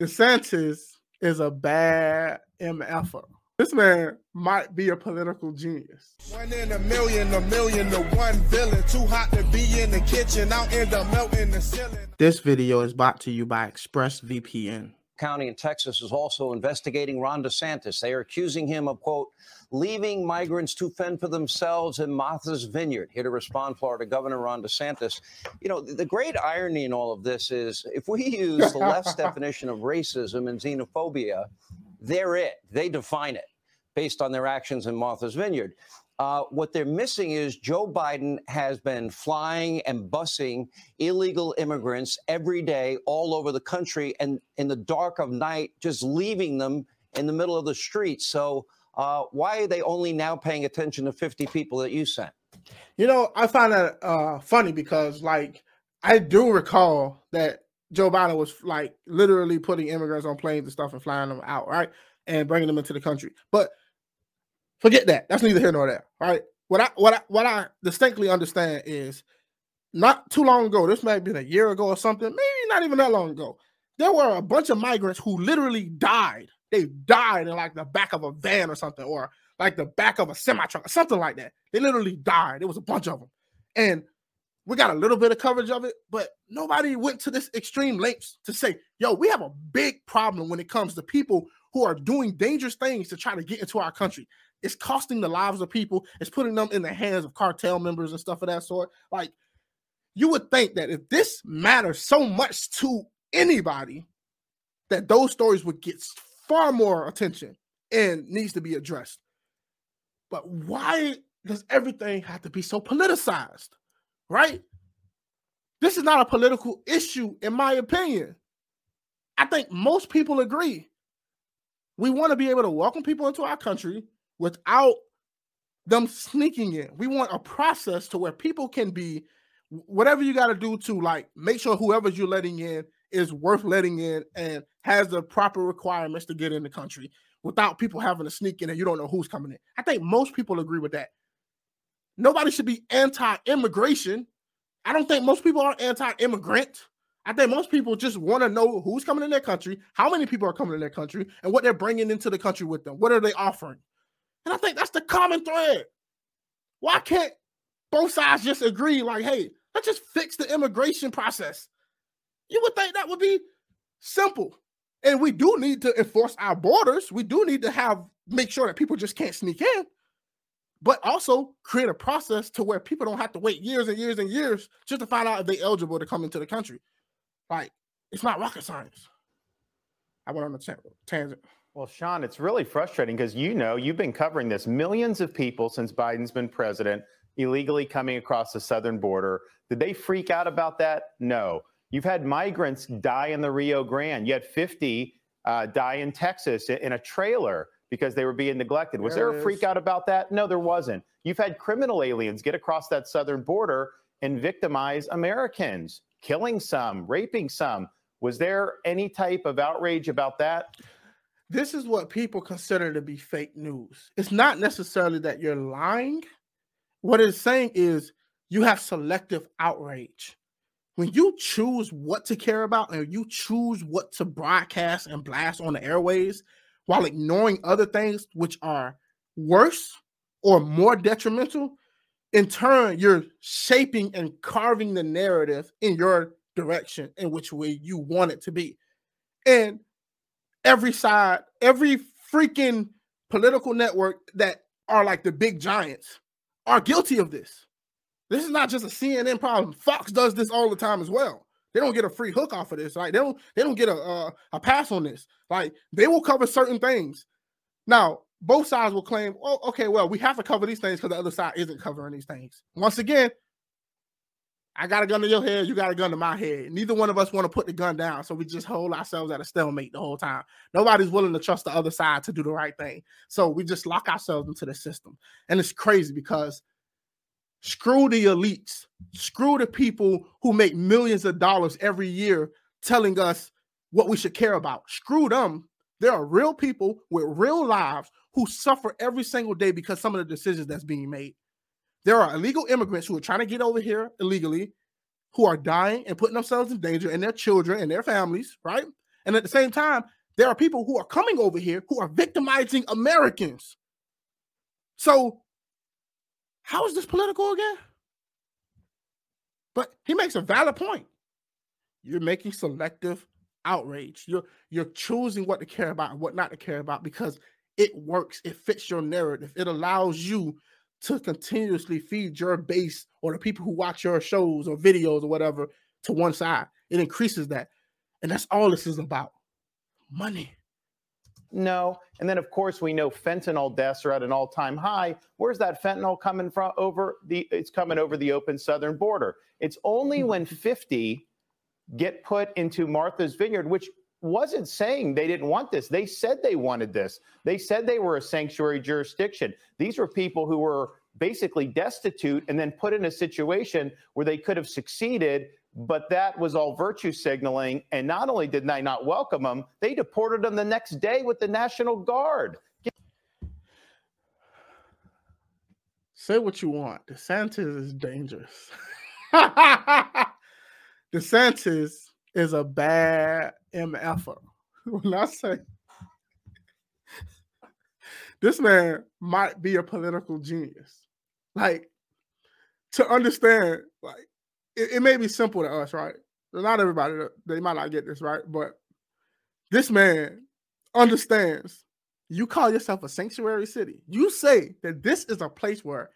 DeSantis is a bad MFer. This man might be a political genius. One in a million, a million to one villain. Too hot to be in the kitchen, I'll end up melting the ceiling. This video is brought to you by ExpressVPN. County in Texas is also investigating Ron DeSantis. They are accusing him of, quote, leaving migrants to fend for themselves in Martha's Vineyard. Here to respond, Florida Governor Ron DeSantis. You know, the great irony in all of this is if we use the left's definition of racism and xenophobia, they're it. They define it based on their actions in Martha's Vineyard. Uh, what they're missing is Joe Biden has been flying and busing illegal immigrants every day all over the country and in the dark of night, just leaving them in the middle of the street. So, uh, why are they only now paying attention to 50 people that you sent? You know, I find that uh, funny because, like, I do recall that Joe Biden was like literally putting immigrants on planes and stuff and flying them out, right? And bringing them into the country. But Forget that. That's neither here nor there. Right. What I what I what I distinctly understand is not too long ago, this might have been a year ago or something, maybe not even that long ago. There were a bunch of migrants who literally died. They died in like the back of a van or something, or like the back of a semi truck or something like that. They literally died. There was a bunch of them. And we got a little bit of coverage of it, but nobody went to this extreme lengths to say, yo, we have a big problem when it comes to people who are doing dangerous things to try to get into our country. It's costing the lives of people. It's putting them in the hands of cartel members and stuff of that sort. Like, you would think that if this matters so much to anybody, that those stories would get far more attention and needs to be addressed. But why does everything have to be so politicized? Right? This is not a political issue, in my opinion. I think most people agree. We want to be able to welcome people into our country without them sneaking in. We want a process to where people can be whatever you got to do to like make sure whoever you're letting in is worth letting in and has the proper requirements to get in the country without people having to sneak in and you don't know who's coming in. I think most people agree with that. Nobody should be anti-immigration. I don't think most people are anti-immigrant. I think most people just want to know who's coming in their country, how many people are coming in their country, and what they're bringing into the country with them. What are they offering? And I think that's the common thread. Why can't both sides just agree, like, hey, let's just fix the immigration process? You would think that would be simple. And we do need to enforce our borders. We do need to have make sure that people just can't sneak in, but also create a process to where people don't have to wait years and years and years just to find out if they're eligible to come into the country. Like, it's not rocket science. I went on a tangent. Well, Sean, it's really frustrating because you know you've been covering this. Millions of people since Biden's been president illegally coming across the southern border. Did they freak out about that? No. You've had migrants die in the Rio Grande. You had 50 uh, die in Texas in a trailer because they were being neglected. Was there, there a freak out about that? No, there wasn't. You've had criminal aliens get across that southern border and victimize Americans, killing some, raping some. Was there any type of outrage about that? This is what people consider to be fake news. It's not necessarily that you're lying. What it's saying is you have selective outrage. When you choose what to care about and you choose what to broadcast and blast on the airways while ignoring other things which are worse or more detrimental, in turn, you're shaping and carving the narrative in your direction in which way you want it to be. And every side, every freaking political network that are like the big giants are guilty of this. This is not just a CNN problem. Fox does this all the time as well. They don't get a free hook off of this. Like they don't they don't get a a, a pass on this. Like they will cover certain things. Now, both sides will claim, oh, okay, well, we have to cover these things because the other side isn't covering these things. Once again, I got a gun to your head, you got a gun to my head. Neither one of us want to put the gun down, so we just hold ourselves at a stalemate the whole time. Nobody's willing to trust the other side to do the right thing, so we just lock ourselves into the system. And it's crazy because screw the elites, screw the people who make millions of dollars every year telling us what we should care about. Screw them. There are real people with real lives who suffer every single day because some of the decisions that's being made. There are illegal immigrants who are trying to get over here illegally, who are dying and putting themselves in danger and their children and their families, right? And at the same time, there are people who are coming over here who are victimizing Americans. So, how is this political again? But he makes a valid point. You're making selective outrage. You're you're choosing what to care about and what not to care about because it works. It fits your narrative. It allows you to continuously feed your base or the people who watch your shows or videos or whatever to one side. It increases that. And that's all this is about money. No. And then, of course, we know fentanyl deaths are at an all-time high. Where's that fentanyl coming from? Over the it's coming over the open southern border. It's only hmm. when 50 get put into Martha's Vineyard, which wasn't saying they didn't want this. They said they wanted this. They said they were a sanctuary jurisdiction. These were people who were basically destitute and then put in a situation where they could have succeeded, but that was all virtue signaling. And not only did they not welcome them, they deported them the next day with the National Guard. Say what you want. DeSantis is dangerous. DeSantis is a bad MFer. When I say this man might be a political genius, like to understand, like it, it may be simple to us, right? Not everybody they might not get this right, but this man understands. You call yourself a sanctuary city. You say that this is a place where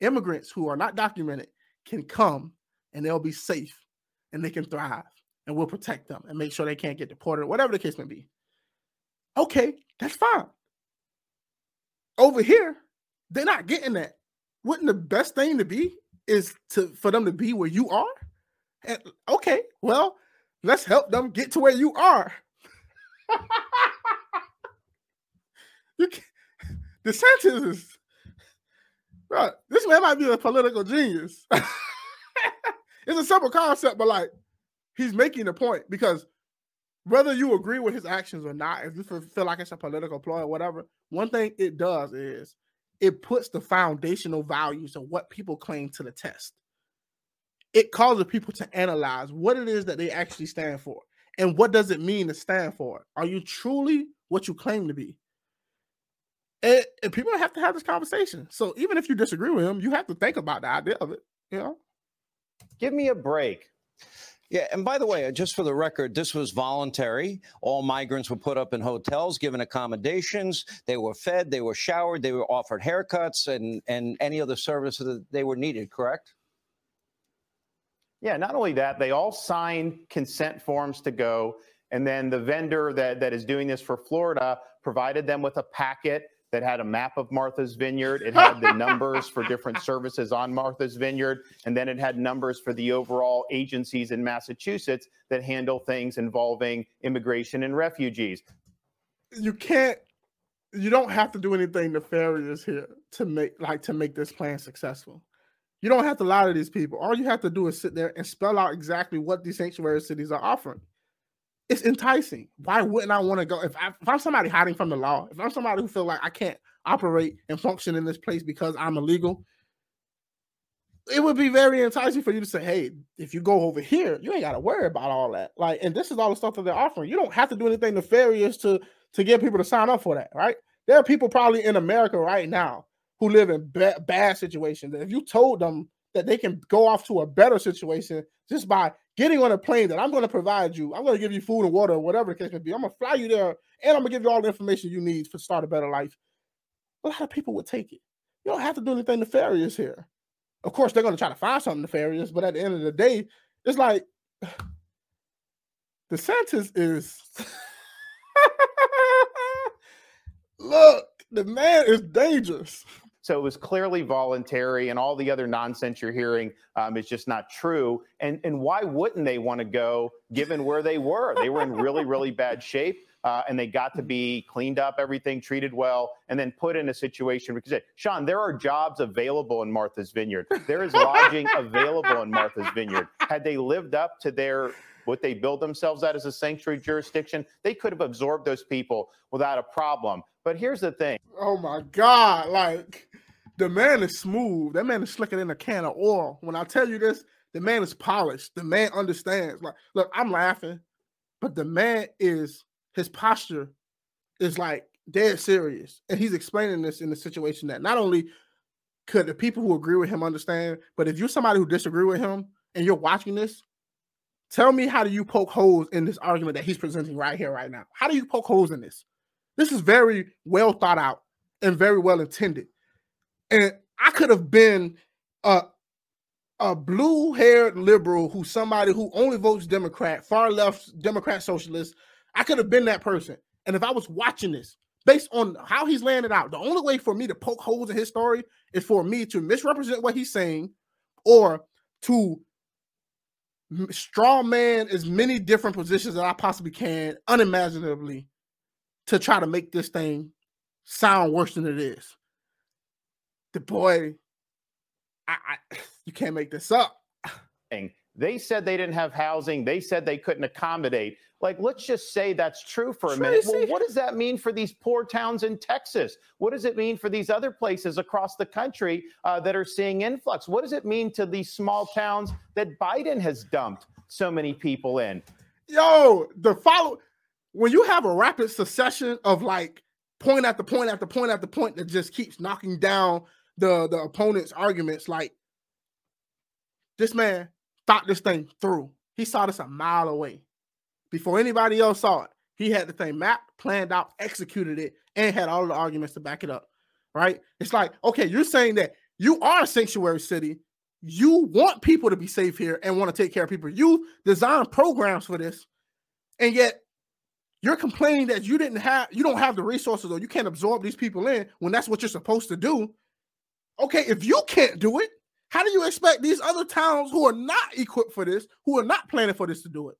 immigrants who are not documented can come and they'll be safe and they can thrive and we'll protect them and make sure they can't get deported, whatever the case may be. Okay, that's fine. Over here, they're not getting that. Wouldn't the best thing to be is to for them to be where you are? And okay, well, let's help them get to where you are. you can, DeSantis is bro, this man might be a political genius. it's a simple concept, but like he's making a point because whether you agree with his actions or not, if you feel like it's a political ploy or whatever, one thing it does is it puts the foundational values of what people claim to the test. It causes people to analyze what it is that they actually stand for and what does it mean to stand for. Are you truly what you claim to be? And, and people have to have this conversation. So even if you disagree with him, you have to think about the idea of it. You know, give me a break. Yeah, and by the way, just for the record, this was voluntary. All migrants were put up in hotels, given accommodations. They were fed, they were showered, they were offered haircuts, and and any other services that they were needed. Correct? Yeah. Not only that, they all signed consent forms to go, and then the vendor that that is doing this for Florida provided them with a packet that had a map of Martha's Vineyard. It had the numbers for different services on Martha's Vineyard, and then it had numbers for the overall agencies in Massachusetts that handle things involving immigration and refugees. You can't you don't have to do anything nefarious here to make like to make this plan successful. You don't have to lie to these people. All you have to do is sit there and spell out exactly what these sanctuary cities are offering it's enticing. Why wouldn't I want to go? If, I, if I'm somebody hiding from the law, if I'm somebody who feel like I can't operate and function in this place because I'm illegal, it would be very enticing for you to say, "Hey, if you go over here, you ain't got to worry about all that." Like, and this is all the stuff that they're offering. You don't have to do anything nefarious to to get people to sign up for that, right? There are people probably in America right now who live in ba- bad situations. If you told them that they can go off to a better situation just by getting on a plane that I'm going to provide you. I'm going to give you food and water, whatever the case may be. I'm going to fly you there and I'm going to give you all the information you need to start a better life. A lot of people would take it. You don't have to do anything nefarious here. Of course, they're going to try to find something nefarious, but at the end of the day, it's like DeSantis is look, the man is dangerous. So it was clearly voluntary, and all the other nonsense you're hearing um, is just not true. And and why wouldn't they want to go, given where they were? They were in really really bad shape. Uh, and they got to be cleaned up, everything treated well, and then put in a situation because, Sean, there are jobs available in Martha's Vineyard. There is lodging available in Martha's Vineyard. Had they lived up to their what they build themselves at as a sanctuary jurisdiction, they could have absorbed those people without a problem. But here's the thing. Oh my God. Like the man is smooth. That man is slicker than a can of oil. When I tell you this, the man is polished. The man understands. Like, look, I'm laughing but the man is his posture is like dead serious, and he's explaining this in a situation that not only could the people who agree with him understand, but if you're somebody who disagree with him and you're watching this, tell me how do you poke holes in this argument that he's presenting right here, right now? How do you poke holes in this? This is very well thought out and very well intended. And I could have been a a blue-haired liberal who somebody who only votes Democrat, far left Democrat socialist. I could have been that person. And if I was watching this, based on how he's laying it out, the only way for me to poke holes in his story is for me to misrepresent what he's saying or to straw man as many different positions that I possibly can unimaginably to try to make this thing sound worse than it is. The boy, I, I you can't make this up. They said they didn't have housing. They said they couldn't accommodate. Like, let's just say that's true for a minute. Well, what does that mean for these poor towns in Texas? What does it mean for these other places across the country uh, that are seeing influx? What does it mean to these small towns that Biden has dumped so many people in? Yo, the follow when you have a rapid succession of like point after point after point after point that just keeps knocking down the the opponent's arguments, like this man thought this thing through. He saw this a mile away before anybody else saw it. He had the thing mapped, planned out, executed it, and had all the arguments to back it up. Right? It's like, okay, you're saying that you are a sanctuary city. You want people to be safe here and want to take care of people. You design programs for this, and yet you're complaining that you didn't have, you don't have the resources or you can't absorb these people in when that's what you're supposed to do. Okay, if you can't do it, how do you expect these other towns who are not equipped for this, who are not planning for this to do it?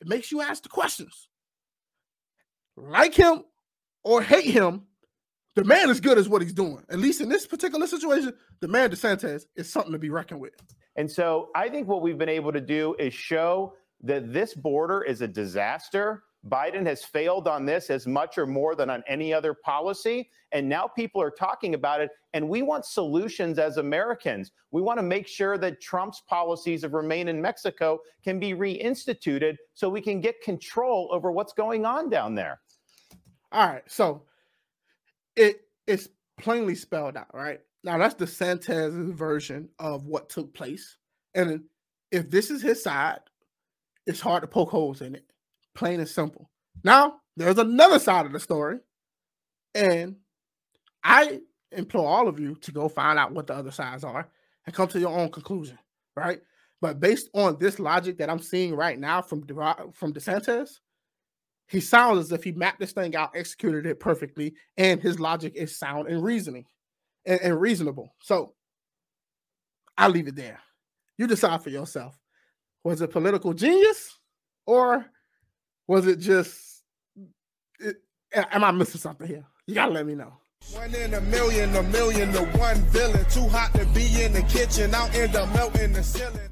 It makes you ask the questions. Like him or hate him, the man is good as what he's doing. At least in this particular situation, the man DeSantis is something to be reckoned with. And so I think what we've been able to do is show that this border is a disaster Biden has failed on this as much or more than on any other policy. And now people are talking about it. And we want solutions as Americans. We want to make sure that Trump's policies of remain in Mexico can be reinstituted so we can get control over what's going on down there. All right. So it it's plainly spelled out, right? Now that's the DeSantis' version of what took place. And if this is his side, it's hard to poke holes in it plain and simple. Now, there's another side of the story, and I implore all of you to go find out what the other sides are and come to your own conclusion, right? But based on this logic that I'm seeing right now from from DeSantis, he sounds as if he mapped this thing out, executed it perfectly, and his logic is sound and reasoning and, and reasonable. So I'll leave it there. You decide for yourself. Was it political genius or was it just? It, am I missing something here? You gotta let me know. One in a million, a million to one villain. Too hot to be in the kitchen, out in the melting the ceiling.